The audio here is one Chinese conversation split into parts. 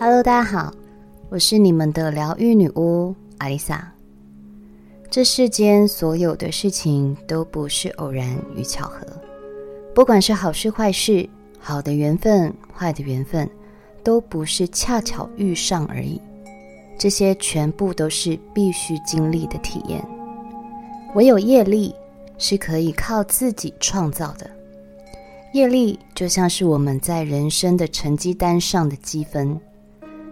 Hello，大家好，我是你们的疗愈女巫阿丽萨。这世间所有的事情都不是偶然与巧合，不管是好事坏事，好的缘分、坏的缘分，都不是恰巧遇上而已。这些全部都是必须经历的体验。唯有业力是可以靠自己创造的。业力就像是我们在人生的成绩单上的积分。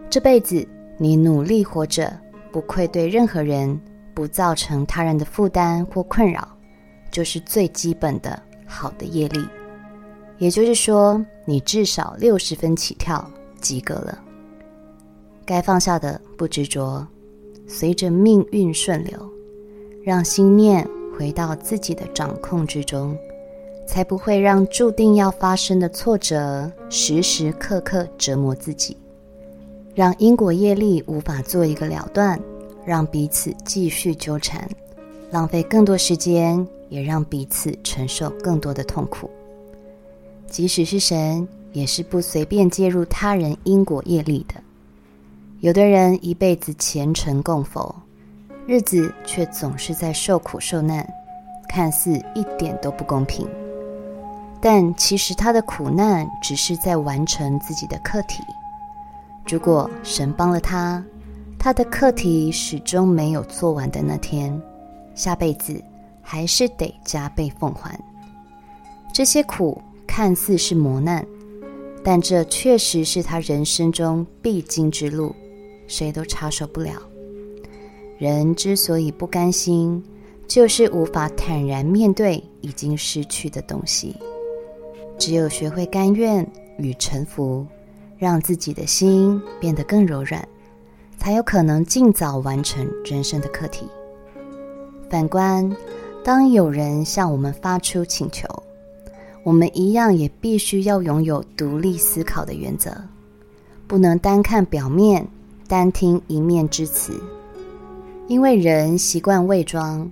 这辈子你努力活着，不愧对任何人，不造成他人的负担或困扰，就是最基本的好的业力。也就是说，你至少六十分起跳，及格了。该放下的不执着，随着命运顺流，让心念回到自己的掌控之中。才不会让注定要发生的挫折时时刻刻折磨自己，让因果业力无法做一个了断，让彼此继续纠缠，浪费更多时间，也让彼此承受更多的痛苦。即使是神，也是不随便介入他人因果业力的。有的人一辈子虔诚供佛，日子却总是在受苦受难，看似一点都不公平。但其实他的苦难只是在完成自己的课题。如果神帮了他，他的课题始终没有做完的那天，下辈子还是得加倍奉还。这些苦看似是磨难，但这确实是他人生中必经之路，谁都插手不了。人之所以不甘心，就是无法坦然面对已经失去的东西。只有学会甘愿与臣服，让自己的心变得更柔软，才有可能尽早完成人生的课题。反观，当有人向我们发出请求，我们一样也必须要拥有独立思考的原则，不能单看表面，单听一面之词，因为人习惯伪装，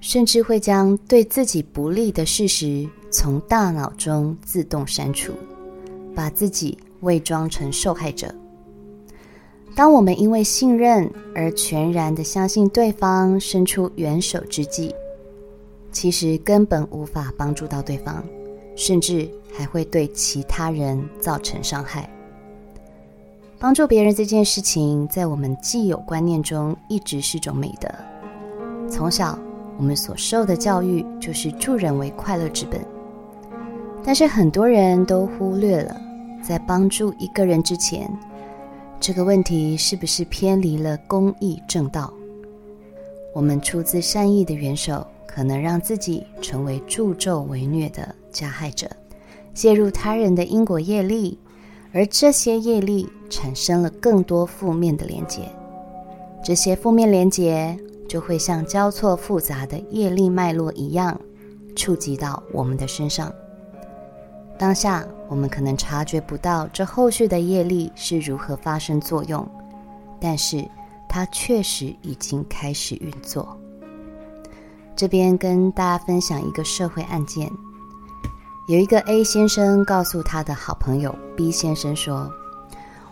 甚至会将对自己不利的事实。从大脑中自动删除，把自己伪装成受害者。当我们因为信任而全然的相信对方伸出援手之际，其实根本无法帮助到对方，甚至还会对其他人造成伤害。帮助别人这件事情，在我们既有观念中一直是种美德。从小我们所受的教育就是助人为快乐之本。但是很多人都忽略了，在帮助一个人之前，这个问题是不是偏离了公义正道？我们出自善意的援手，可能让自己成为助纣为虐的加害者，介入他人的因果业力，而这些业力产生了更多负面的连结，这些负面连结就会像交错复杂的业力脉络一样，触及到我们的身上。当下我们可能察觉不到这后续的业力是如何发生作用，但是它确实已经开始运作。这边跟大家分享一个社会案件：有一个 A 先生告诉他的好朋友 B 先生说：“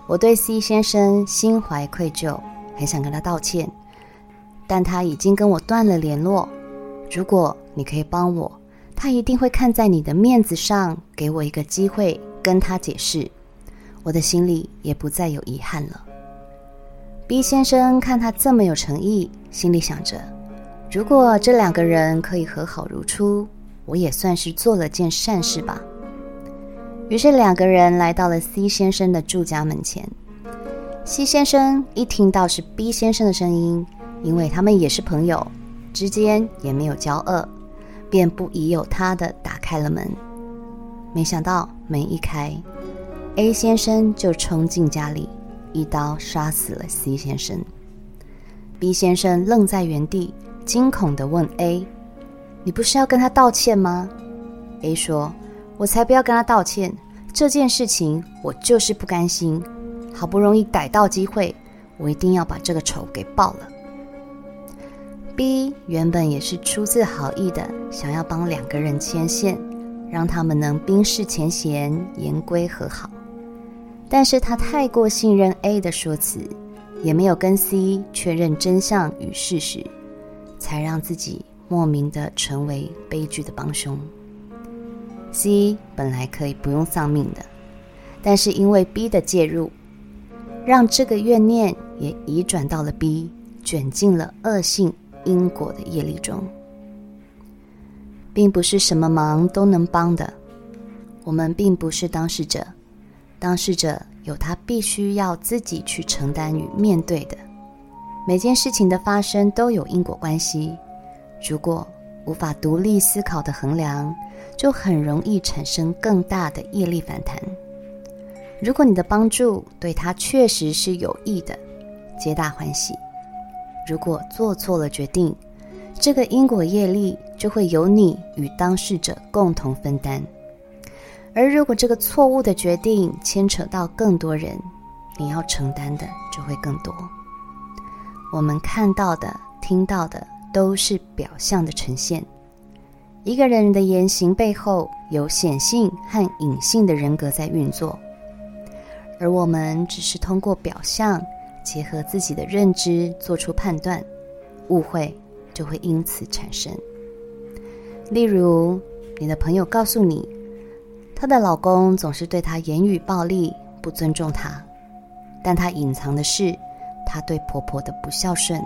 我对 C 先生心怀愧疚，很想跟他道歉，但他已经跟我断了联络。如果你可以帮我。”他一定会看在你的面子上，给我一个机会跟他解释，我的心里也不再有遗憾了。B 先生看他这么有诚意，心里想着，如果这两个人可以和好如初，我也算是做了件善事吧。于是两个人来到了 C 先生的住家门前。C 先生一听到是 B 先生的声音，因为他们也是朋友，之间也没有交恶。便不疑有他的打开了门，没想到门一开，A 先生就冲进家里，一刀杀死了 C 先生。B 先生愣在原地，惊恐地问 A：“ 你不是要跟他道歉吗？”A 说：“我才不要跟他道歉，这件事情我就是不甘心，好不容易逮到机会，我一定要把这个仇给报了。” B 原本也是出自好意的，想要帮两个人牵线，让他们能冰释前嫌，言归和好。但是他太过信任 A 的说辞，也没有跟 C 确认真相与事实，才让自己莫名的成为悲剧的帮凶。C 本来可以不用丧命的，但是因为 B 的介入，让这个怨念也移转到了 B，卷进了恶性因果的业力中。并不是什么忙都能帮的，我们并不是当事者，当事者有他必须要自己去承担与面对的。每件事情的发生都有因果关系，如果无法独立思考的衡量，就很容易产生更大的业力反弹。如果你的帮助对他确实是有益的，皆大欢喜；如果做错了决定，这个因果业力就会由你与当事者共同分担。而如果这个错误的决定牵扯到更多人，你要承担的就会更多。我们看到的、听到的都是表象的呈现。一个人的言行背后有显性和隐性的人格在运作，而我们只是通过表象结合自己的认知做出判断，误会就会因此产生。例如，你的朋友告诉你，她的老公总是对她言语暴力，不尊重她，但她隐藏的是她对婆婆的不孝顺，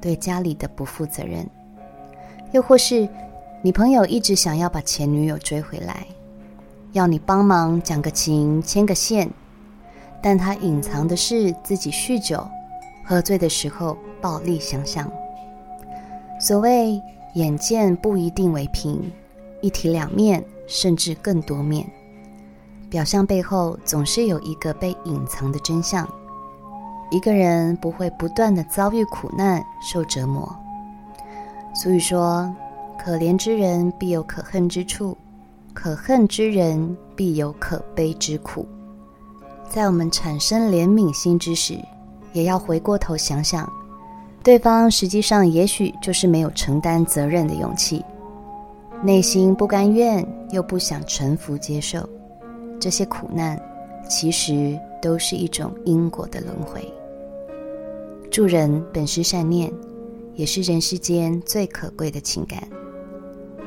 对家里的不负责任，又或是。你朋友一直想要把前女友追回来，要你帮忙讲个情、牵个线，但他隐藏的是自己酗酒、喝醉的时候暴力相向。所谓眼见不一定为凭，一体两面，甚至更多面。表象背后总是有一个被隐藏的真相。一个人不会不断的遭遇苦难、受折磨。所以说。可怜之人必有可恨之处，可恨之人必有可悲之苦。在我们产生怜悯心之时，也要回过头想想，对方实际上也许就是没有承担责任的勇气，内心不甘愿又不想臣服接受，这些苦难其实都是一种因果的轮回。助人本是善念，也是人世间最可贵的情感。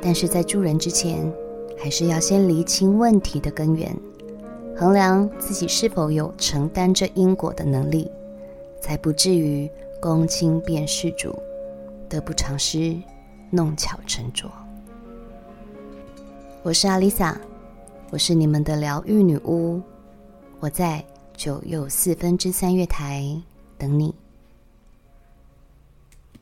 但是在助人之前，还是要先厘清问题的根源，衡量自己是否有承担这因果的能力，才不至于公亲变事主，得不偿失，弄巧成拙。我是阿丽萨，我是你们的疗愈女巫，我在九又四分之三月台等你。